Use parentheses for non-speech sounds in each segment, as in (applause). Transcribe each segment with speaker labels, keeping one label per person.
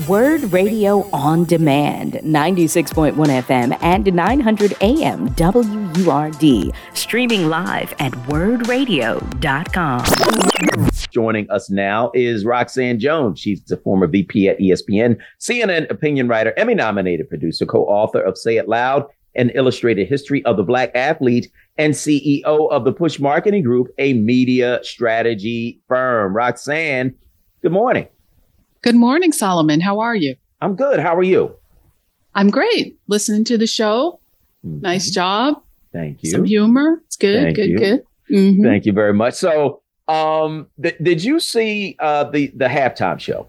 Speaker 1: WURD Radio on Demand, 96.1 FM and 900 AM WURD. Streaming live at wurdradio.com.
Speaker 2: Joining us now is Roxanne Jones. She's the former VP at ESPN, CNN opinion writer, Emmy nominated producer, co author of Say It Loud, an illustrated history of the Black athlete, and CEO of the Push Marketing Group, a media strategy firm. Roxanne, good morning.
Speaker 3: Good morning, Solomon. How are you?
Speaker 2: I'm good. How are you?
Speaker 3: I'm great. Listening to the show. Mm-hmm. Nice job.
Speaker 2: Thank you.
Speaker 3: Some humor. It's good. Thank good. You. Good.
Speaker 2: Mm-hmm. Thank you very much. So, um, th- did you see uh, the the halftime show?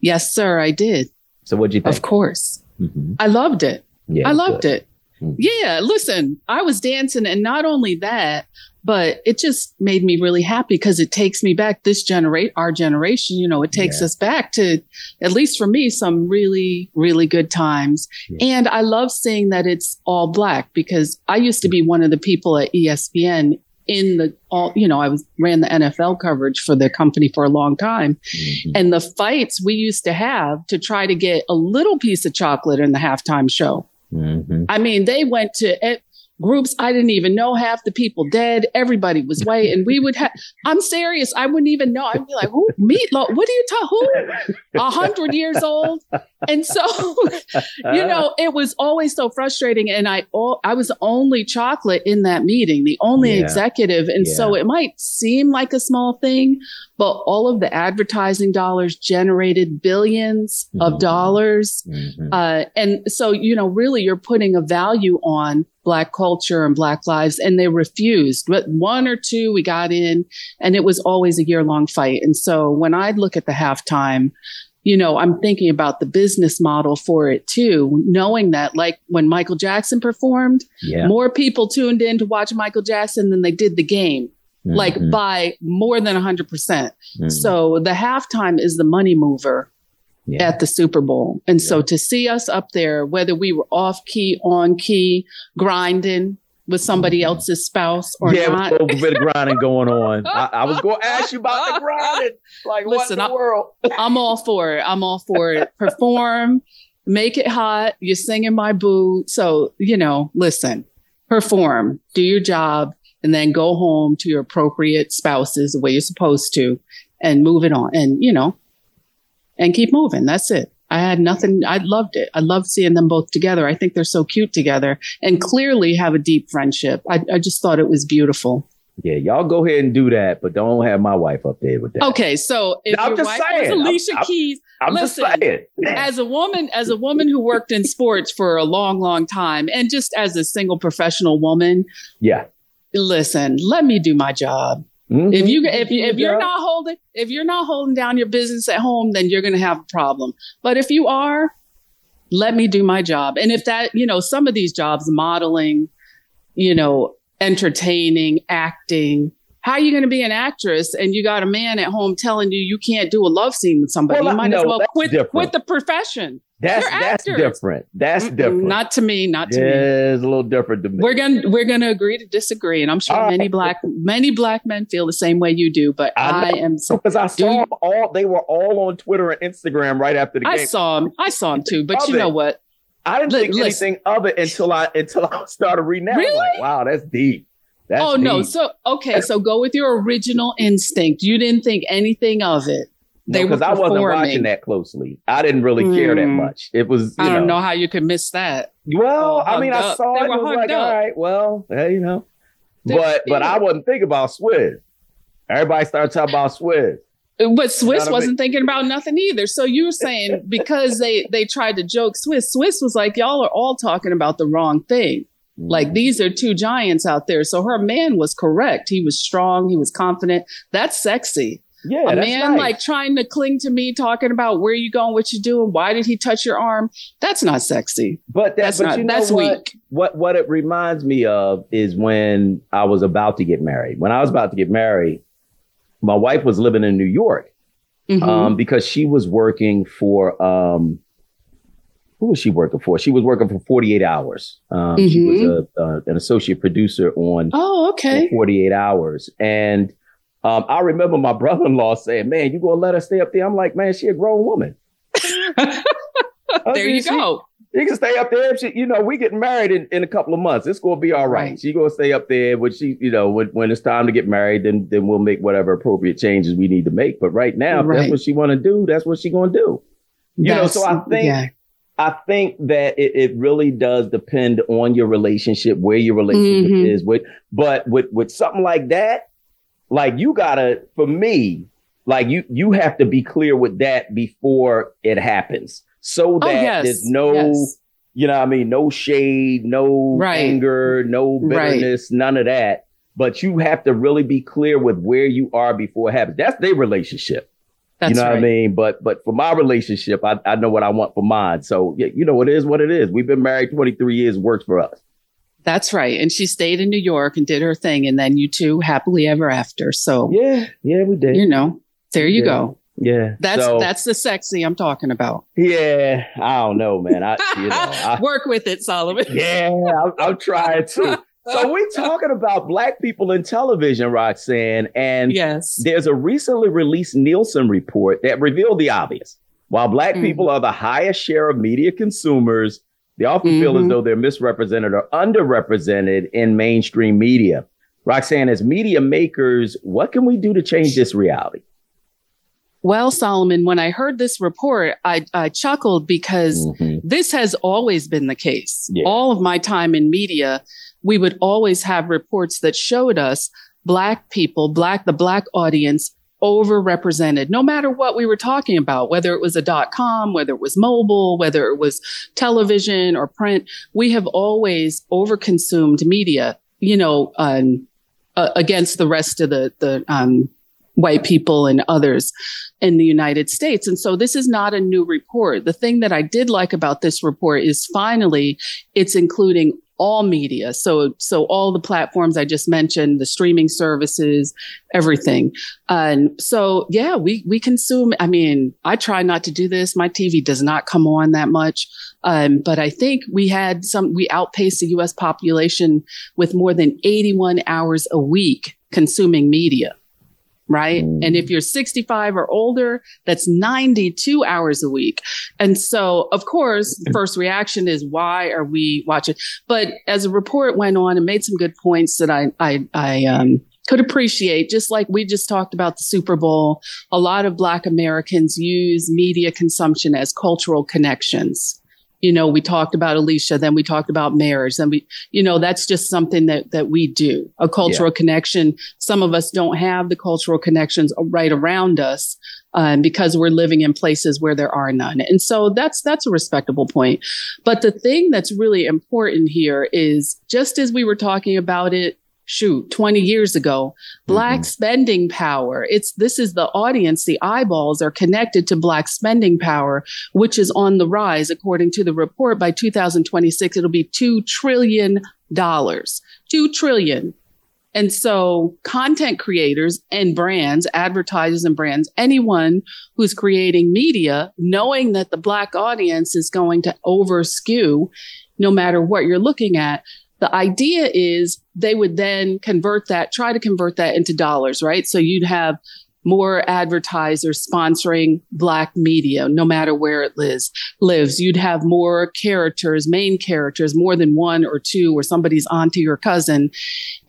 Speaker 3: Yes, sir. I did.
Speaker 2: So, what'd you think?
Speaker 3: Of course, mm-hmm. I loved it. Yeah, I loved good. it. Mm-hmm. Yeah, listen, I was dancing, and not only that, but it just made me really happy because it takes me back this generate our generation you know it takes yeah. us back to at least for me some really really good times yeah. and i love seeing that it's all black because i used to be one of the people at espn in the all you know i was ran the nfl coverage for the company for a long time mm-hmm. and the fights we used to have to try to get a little piece of chocolate in the halftime show Mm-hmm. I mean, they went to groups I didn't even know half the people dead. Everybody was white, and we would have. I'm serious. I wouldn't even know. I'd be like, "Who meatloaf? What are you talking? Who? A hundred years old?" And so, (laughs) you know, it was always so frustrating. And I, all, I was the only chocolate in that meeting, the only yeah. executive, and yeah. so it might seem like a small thing, but all of the advertising dollars generated 1000000000s mm-hmm. of dollars. Mm-hmm. Uh, and so, you know, really, you're putting a value on black culture and black lives and they refused. But one or two we got in and it was always a year long fight. And so when i look at the halftime you know i'm thinking about the business model for it too knowing that like when michael jackson performed yeah. more people tuned in to watch michael jackson than they did the game mm-hmm. like by more than 100%. Mm hmm so the halftime is the money mover yeah. at the Super Bowl. And yeah. so to see us up there, whether we were off key, on key, grinding with somebody mm-hmm. else's spouse or
Speaker 2: yeah,
Speaker 3: not.
Speaker 2: Yeah, a bit of grinding going on. I, I, was going to ask you about the (laughs) grinding. Like, Listen, what in the world?
Speaker 3: I'm all for it. I'm all for it. (laughs) Perform, make it hot. You're singing my boo. So, you know, listen, perform, do your job, and then go home to your appropriate spouses the way you're supposed to and move it on. And, you know, and keep moving. That's it. I had nothing. I loved it. I loved seeing them both together. I think they're so cute together and clearly have a deep friendship. I, I just thought it was beautiful.
Speaker 2: Yeah, y'all go ahead and do that, but don't have my wife up there with that.
Speaker 3: Okay, so if I'm your wife saying. Alicia I'm, Keys, I'm, listen, as a woman, as a woman who worked in sports for a long, long time, and just as a single professional woman,
Speaker 2: yeah,
Speaker 3: listen, let me do my job. Mm-hmm. If you if you, if you're not holding if you're not holding down your business at home, then you're going to have a problem. But if you are, let me do my job. And if that, you know, some of these jobs, modeling, you know, entertaining, acting, how are you going to be an actress and you got a man at home telling you you can't do a love scene with somebody? Well, you might no, as well quit quit the profession.
Speaker 2: That's that's different. That's Mm-mm, different.
Speaker 3: Not to me. Not to
Speaker 2: yeah,
Speaker 3: me.
Speaker 2: It's a little different to me.
Speaker 3: We're gonna we're gonna agree to disagree, and I'm sure all many right. black many black men feel the same way you do. But I, I am
Speaker 2: because I saw them all. They were all on Twitter and Instagram right after the game.
Speaker 3: I saw them. I saw them too. But you know what?
Speaker 2: I didn't L- think listen. anything of it until I until I started reading that.
Speaker 3: Really?
Speaker 2: Like, wow, that's deep. That's
Speaker 3: oh
Speaker 2: deep.
Speaker 3: no! So okay, so go with your original instinct. You didn't think anything of it
Speaker 2: because no, I wasn't watching that closely. I didn't really mm. care that hmm. much. It was.
Speaker 3: I don't know. know. how you could miss that.
Speaker 2: Well, I mean, I saw they it. Were was like, up. all right, well, hey, you know, they, but but I wasn't thinking about Swizz. Everybody started talking about Swizz.
Speaker 3: But Swizz wasn't thinking about nothing either. So you were saying (laughs) because they they tried to joke Swizz, Swizz was like, y'all are all talking about the wrong thing. Mm. Like these are two giants out there. So her man was correct. He was strong. He was confident. That's sexy.
Speaker 2: Yeah,
Speaker 3: a man nice. like trying to cling to me, talking about where you going, what you doing, why did he touch your arm? That's not sexy.
Speaker 2: But
Speaker 3: that, that's
Speaker 2: but
Speaker 3: not.
Speaker 2: You know
Speaker 3: that's
Speaker 2: what?
Speaker 3: weak.
Speaker 2: What what it reminds me of is when I was about to get married. When I was about to get married, my wife was living in New York mm-hmm. um, because she was working for. Um, who was she working for? She was working for 48 hours. Um, mm-hmm. She was mm-hmm. a, uh, an associate producer on.
Speaker 3: Oh, okay.
Speaker 2: 48 hours, and um, I remember my (laughs) brother-in-law saying, "Man, you gonna let her stay up there?" I'm like, "Man, she a grown woman." (laughs)
Speaker 3: there you go.
Speaker 2: You can stay up there. She, you know, we get married in, in a couple of months. It's gonna be all right. right. She gonna stay up there. When she, you know, when, when it's time to get married, then then we'll make whatever appropriate changes we need to make. But right now, right. if that's what she want to do, that's what she gonna do. You that's, know, so I think yeah. I think that it, it really does depend on your relationship, where your relationship mm-hmm. is with. But with with something like that, like you gotta, for me, like you you have to be clear with that before it happens so oh, that oh, yes. there's no, yes. you know, I mean, no shade, no right. anger, no bitterness, right. none of that. But you have to really be clear with where you are before it happens. That's their relationship. That's you know right. what I mean? But but for my relationship, I, I know what I want for mine. So yeah, you know, it is what it is. We've been married 23 years, works for us.
Speaker 3: That's right. And she stayed in New York and did her thing. And then you two happily ever after. So
Speaker 2: yeah, yeah, we did.
Speaker 3: You know, there you yeah. go.
Speaker 2: Yeah,
Speaker 3: that's so, that's the sexy I'm talking about.
Speaker 2: Yeah, I don't know, man. I (laughs) you know I,
Speaker 3: work with it, Solomon.
Speaker 2: Yeah, I'm, I'm trying to. so we're (laughs) talking about black people in television, Roxanne, and
Speaker 3: yes,
Speaker 2: there's a recently released Nielsen report that revealed the obvious. While black mm-hmm. people are the highest share of media consumers, they often mm-hmm. feel as mm-hmm. though they're misrepresented or underrepresented in mainstream media. Roxanne, as media makers, what can we do to change this reality?
Speaker 3: Well, Solomon, when I heard this report, I, I chuckled because mm-hmm. this has always been the case. Yeah. All of my time in media, we would always have reports that showed us black people, black, the black audience overrepresented, no matter what we were talking about, whether it was a dot com, whether it was mobile, whether it was television or print. We have always overconsumed media, you know, um, uh, against the rest of the, the, um, white people and others in the United States. And so this is not a new report. The thing that I did like about this report is finally it's including all media. So, so all the platforms I just mentioned, the streaming services, everything. And so, yeah, we, we consume. I mean, I try not to do this. My TV does not come on that much. Um, but I think we had some, we outpaced the US population with more than 81 hours a week consuming media right? Mm. And if you're 65 or older, that's 92 hours a week. And so, of course, the first reaction is, why are we watching? But as a report went on and made some good points that I, I, I, um, could appreciate, just like we just talked about the Super Bowl, a lot of Black Americans use media consumption as cultural connections you know, we talked about Alicia, then we talked about marriage, then we, you know, that's just something that, that we do, a cultural yeah. connection. Some of us don't have the cultural connections right around us. Um, because we're living in places where there are none. And so that's, that's a respectable point. But the thing that's really important here is just as we were talking about it shoot 20 years ago black mm-hmm. spending power. It's this is the audience the eyeballs are connected to black spending power which is on the rise according to the report. By 2026 it'll be 2 trillion dollars 2 trillion. And so content creators and brands advertisers and brands anyone who's creating media knowing that the black audience is going to over skew no matter what you're looking at the idea is they would then convert that, try to convert that into dollars, right? So you'd have more advertisers sponsoring black media, no matter where it lives, lives. You'd have more characters, main characters, more than one or two, or somebody's auntie or cousin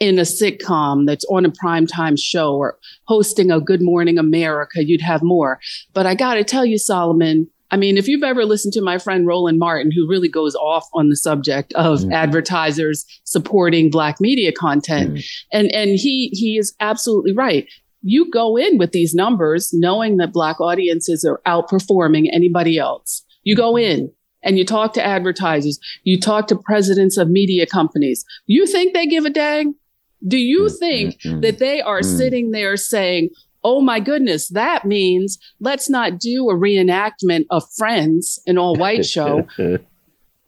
Speaker 3: in a sitcom that's on a primetime show or hosting a Good Morning America. You'd have more. But I got to tell you, Solomon, I mean, if you've ever listened to my friend Roland Martin, who really goes off on the subject of mm-hmm. advertisers supporting black media content, mm-hmm. and and he he is absolutely right. You go in with these numbers knowing that black audiences are outperforming anybody else. You go mm-hmm. in and you talk to advertisers, you talk to presidents of media companies. You think they give a dang? Do you mm-hmm. think mm-hmm. that they are mm. sitting there saying, oh my goodness, that means let's not do a reenactment of Friends, an all white (laughs) show.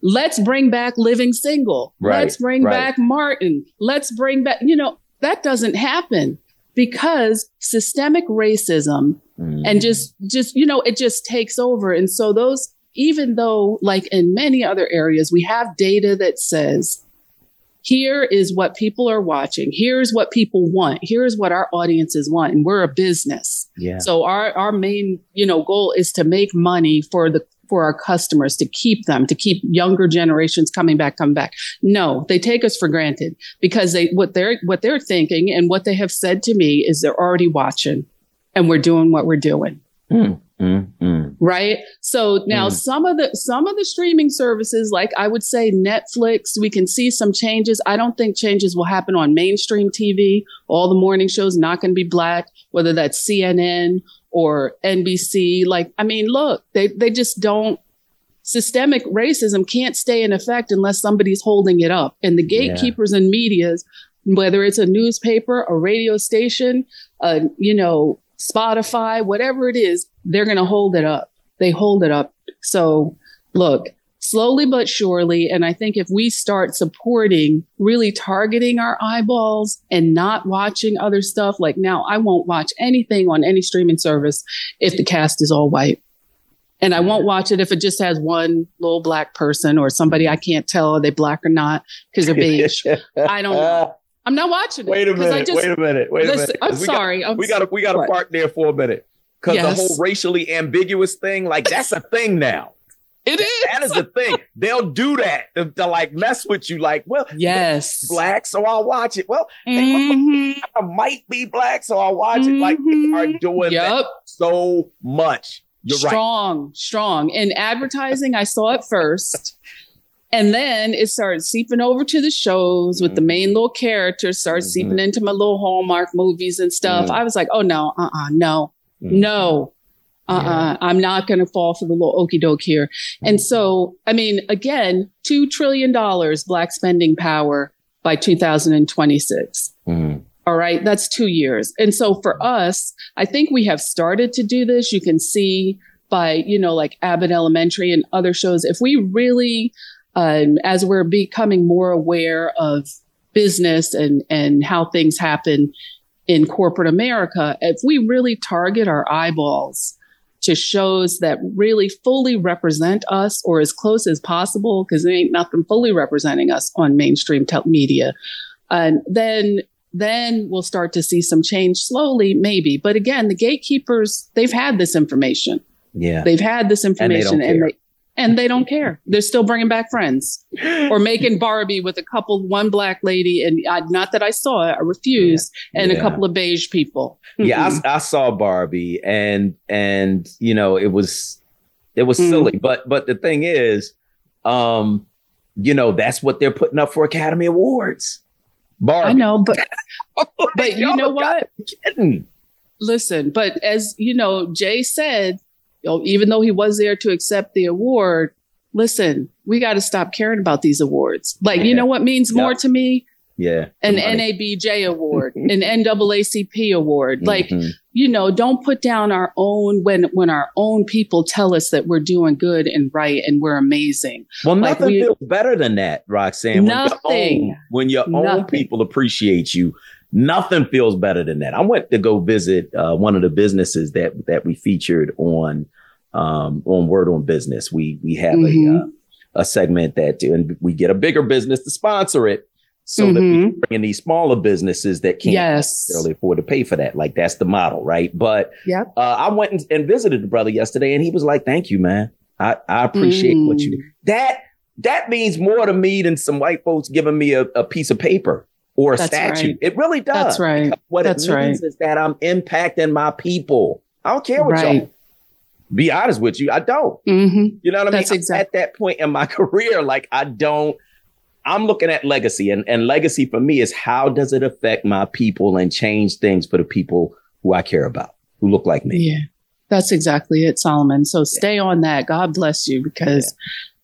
Speaker 3: let's bring back Living Single. Right, let's bring right. back Martin. Let's bring back, you know, that doesn't happen because systemic racism mm. and just, just, you know, it just takes over. And so those, even though like in many other areas, we have data that says here is what people are watching. Here's what people want. Here's what our audiences want. And we're a business.
Speaker 2: Yeah.
Speaker 3: So our, our main, you know, goal is to make money for the, for our customers to keep them, to keep younger generations coming back, coming back. No, they take us for granted because they, what they're, what they're thinking and what they have said to me is they're already watching and we're doing what we're doing. Mm. Mm-hmm. Right. So now mm. some of the, some of the streaming services, like I would say Netflix, we can see some changes. I don't think changes will happen on mainstream TV. All the morning shows not going to be black, whether that's CNN or NBC. Like, I mean, look, they, they just don't, systemic racism can't stay in effect unless somebody's holding it up. And the gatekeepers yeah. and medias, whether it's a newspaper, a radio station, uh, you know, Spotify, whatever it is, they're going to hold it up. They hold it up. So look, slowly but surely. And I think if we start supporting, really targeting our eyeballs and not watching other stuff, like now I won't watch anything on any streaming service if the cast is all white. And I won't watch it if it just has one little black person or somebody I can't tell are they black or not because they're beige. (laughs) I don't know. I'm not watching it.
Speaker 2: Wait a minute. Just, wait a minute. Wait listen, a minute.
Speaker 3: I'm sorry.
Speaker 2: Got, I'm we got to we got to park there for a minute because yes. the whole racially ambiguous thing, like (laughs) that's a thing now.
Speaker 3: It is.
Speaker 2: That is the thing. They'll do that to, to, like mess with you. Like, well,
Speaker 3: yes,
Speaker 2: black, so I'll watch it. Well, mm-hmm. I might be black, so I'll watch mm-hmm. it. Like, they are mm-hmm. doing yep. that so much. You're
Speaker 3: strong,
Speaker 2: right.
Speaker 3: strong. In advertising, I saw it first. And then it started seeping over to the shows with mm-hmm. the main little characters, started mm-hmm. seeping into my little Hallmark movies and stuff. Mm-hmm. I was like, oh no, uh uh-uh, no, mm-hmm. No, uh uh-uh, yeah. I'm not going to fall for the little okey doke here. And so, I mean, again, $2 trillion black spending power by 2026. Mm-hmm. All right. That's two years. And so for us, I think we have started to do this. You can see by, you know, like Abbott Elementary and other shows. If we really um, as we're becoming more aware of business and and how things happen in corporate America, if we really target our eyeballs to shows that really fully represent us or as close as possible, because there ain't nothing fully representing us on mainstream te- media, and then then we'll start to see some change slowly, maybe. But again, the gatekeepers, they've had this information.
Speaker 2: Yeah.
Speaker 3: They've had this information and they, and they and they don't care. They're still bringing back friends or making Barbie with a couple, one black lady, and I, not that I saw it, I refused, yeah. and yeah. a couple of beige people.
Speaker 2: yeah, I, I, saw Barbie, and and you know it was it was mm. silly, but but the thing is, um, you know that's what they're putting up for Academy Awards.
Speaker 3: Barbie. I know, but (laughs) but you know what? Listen, but as you know, Jay said know, even though he was there to accept the award, listen, we got to stop caring about these awards. Like, yeah. you know what means more to me?
Speaker 2: Yeah.
Speaker 3: An NABJ award, (laughs) an NAACP award. Mm-hmm. Like, you know, don't put down our own when when our own people tell us that we're doing good and right and we're amazing.
Speaker 2: Well, like nothing we, feels better than that, Roxanne.
Speaker 3: Nothing.
Speaker 2: When your own, when your own people appreciate you, nothing feels better than that. I went to go visit uh, one of the businesses that that we featured on um, on WURD on Business. We we have mm-hmm. a uh, a segment that and we get a bigger business to sponsor it so mm-hmm. that we mm-hmm. can bring in these smaller businesses that can't yes. necessarily afford to pay for that. Like that's the model, right? But
Speaker 3: yep.
Speaker 2: uh, I went and, and, visited the brother yesterday, and he was like, "Thank you, man. I, I appreciate mm. what you do." Mm. That that means more to me than some white folks giving me a, a piece of paper or a That's statue. Right. It really does.
Speaker 3: That's right.
Speaker 2: What
Speaker 3: That's
Speaker 2: it means right. is that I'm impacting my people. I don't care what right. y'all be honest with you, I don't.
Speaker 3: Mm-hmm.
Speaker 2: You know what I
Speaker 3: That's
Speaker 2: mean?
Speaker 3: Exactly.
Speaker 2: At that point in my (laughs) career, like I don't. I'm looking at legacy, and, and legacy for me is how does it affect my people and change things for the people who I care about, who look like me.
Speaker 3: Yeah, that's exactly it, Solomon. So stay yeah. on that. God bless you, because.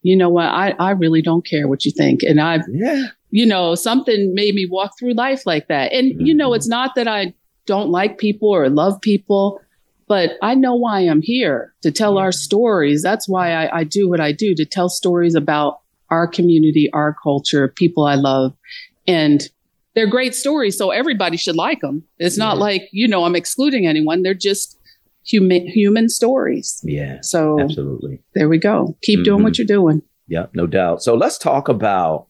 Speaker 3: You know what, I I really don't care what you think, and I,
Speaker 2: yeah.
Speaker 3: you know, something made me walk through life like that, and mm-hmm. you know, mm-hmm. it's not that I don't like people or love people but I know why I'm here to tell our stories. That's why I, I, do what I do to tell stories about our community, our culture, people I love. And they're great stories. So everybody should like them. It's not like, you know, I'm excluding anyone. They're just human, human stories.
Speaker 2: Yeah.
Speaker 3: So
Speaker 2: absolutely.
Speaker 3: There we go. Keep mm-hmm. doing what you're doing.
Speaker 2: Yeah, no doubt. So let's talk about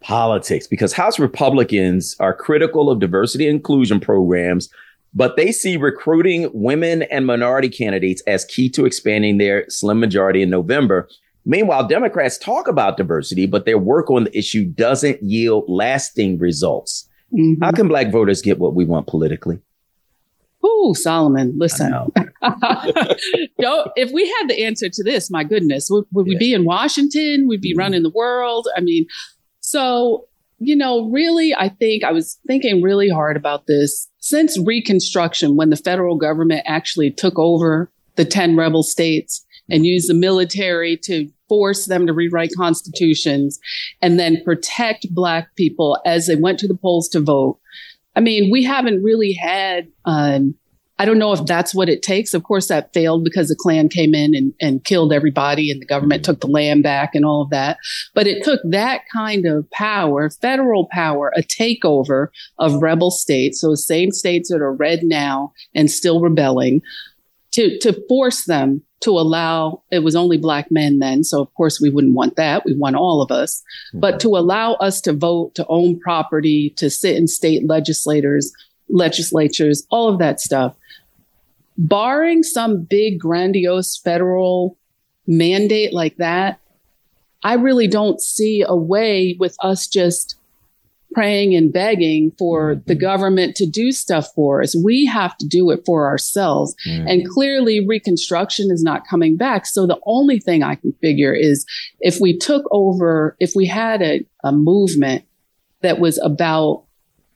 Speaker 2: politics because House Republicans are critical of diversity inclusion programs but they see recruiting women and minority candidates as key to expanding their slim majority in November. Meanwhile, Democrats talk about diversity, but their work on the issue doesn't yield lasting results. Mm-hmm. How can black voters get what we want politically?
Speaker 3: Oh, Solomon, listen. (laughs) if we had the answer to this, my goodness, would, would we be in Washington? We'd be mm-hmm. running the world. I mean, so, you know, really, I think I was thinking really hard about this since Reconstruction, when the federal government actually took over the 10 rebel states and used the military to force them to rewrite constitutions and then protect Black people as they went to the polls to vote. I mean, we haven't really had um, I don't know if that's what it takes. Of course, that failed because the Klan came in and, and killed everybody and the government took the land back and all of that. But it took that kind of power, federal power, a takeover of rebel states, those same states that are red now and still rebelling, to, to force them to allow, it was only black men then. So of course we wouldn't want that. We want all of us, hmm. but to allow us to vote, to own property, to sit in state legislators, legislatures, all of that stuff barring some big grandiose federal mandate like that, I really don't see a way with us just praying and begging for mm-hmm. the government to do stuff for us. We have to do it for ourselves. Mm-hmm. And clearly reconstruction is not coming back. So the only thing I can figure is if we took over, if we had a, a movement that was about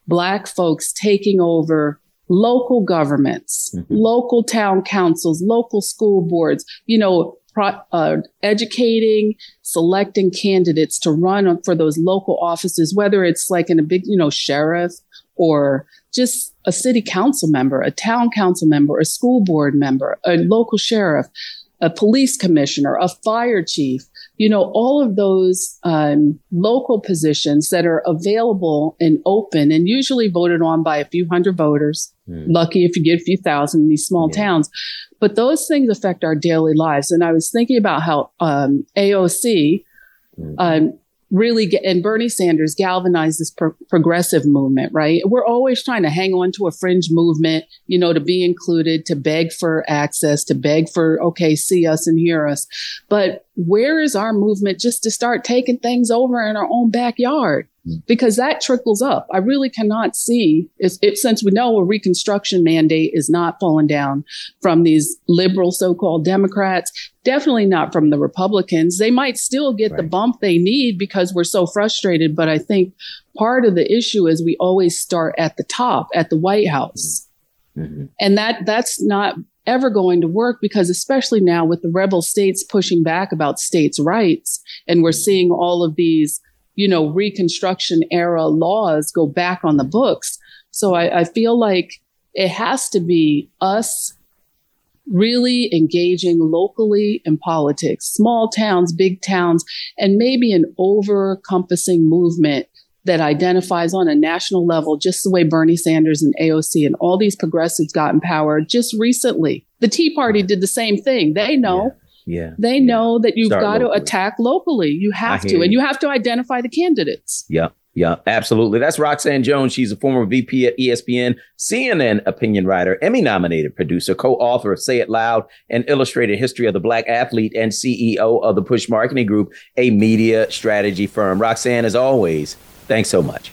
Speaker 3: black folks taking over local governments, mm-hmm. local town councils, local school boards, you know, pro- uh, educating, selecting candidates to run for those local offices, whether it's like in a big, you know, sheriff or just a city council member, a town council member, a school board member, a local sheriff, a police commissioner, a fire chief, you know, all of those um, local positions that are available and open and usually voted on by a few hundred voters. Mm. Lucky if you get a few thousand in these small yeah. towns. But those things affect our daily lives. And I was thinking about how um, AOC, mm. um, really get, and Bernie Sanders galvanized this pro- progressive movement, right? We're always trying to hang on to a fringe movement, you know, to be included, to beg for access, to beg for, okay, see us and hear us. But where is our movement just to start taking things over in our own backyard? Because that trickles up. I really cannot see if, since we know a reconstruction mandate is not falling down from these liberal so-called Democrats, definitely not from the Republicans. They might still get right. the bump they need because we're so frustrated. But I think part of the issue is we always start at the top, at the White House. Mm-hmm. mm-hmm. And that that's not ever going to work because especially now with the rebel states pushing back about states' rights and we're seeing all of these you know, Reconstruction era laws go back on the books. So I, I feel like it has to be us really engaging locally in politics, small towns, big towns, and maybe an over encompassing movement that identifies on a national level, just the way Bernie Sanders and AOC and all these progressives got in power just recently. The Tea Party did the same thing. They know. Yeah
Speaker 2: yeah.
Speaker 3: They
Speaker 2: yeah.
Speaker 3: know that you've Start got locally. to attack locally. You have to, and you have to identify the candidates.
Speaker 2: Yeah. Yeah, absolutely. That's Roxanne Jones. She's a former VP at ESPN, CNN opinion writer, Emmy nominated producer, co author of Say It Loud, and illustrated history of the black athlete, and CEO of the Push Marketing Group, a media strategy firm. Roxanne, as always, thanks so much.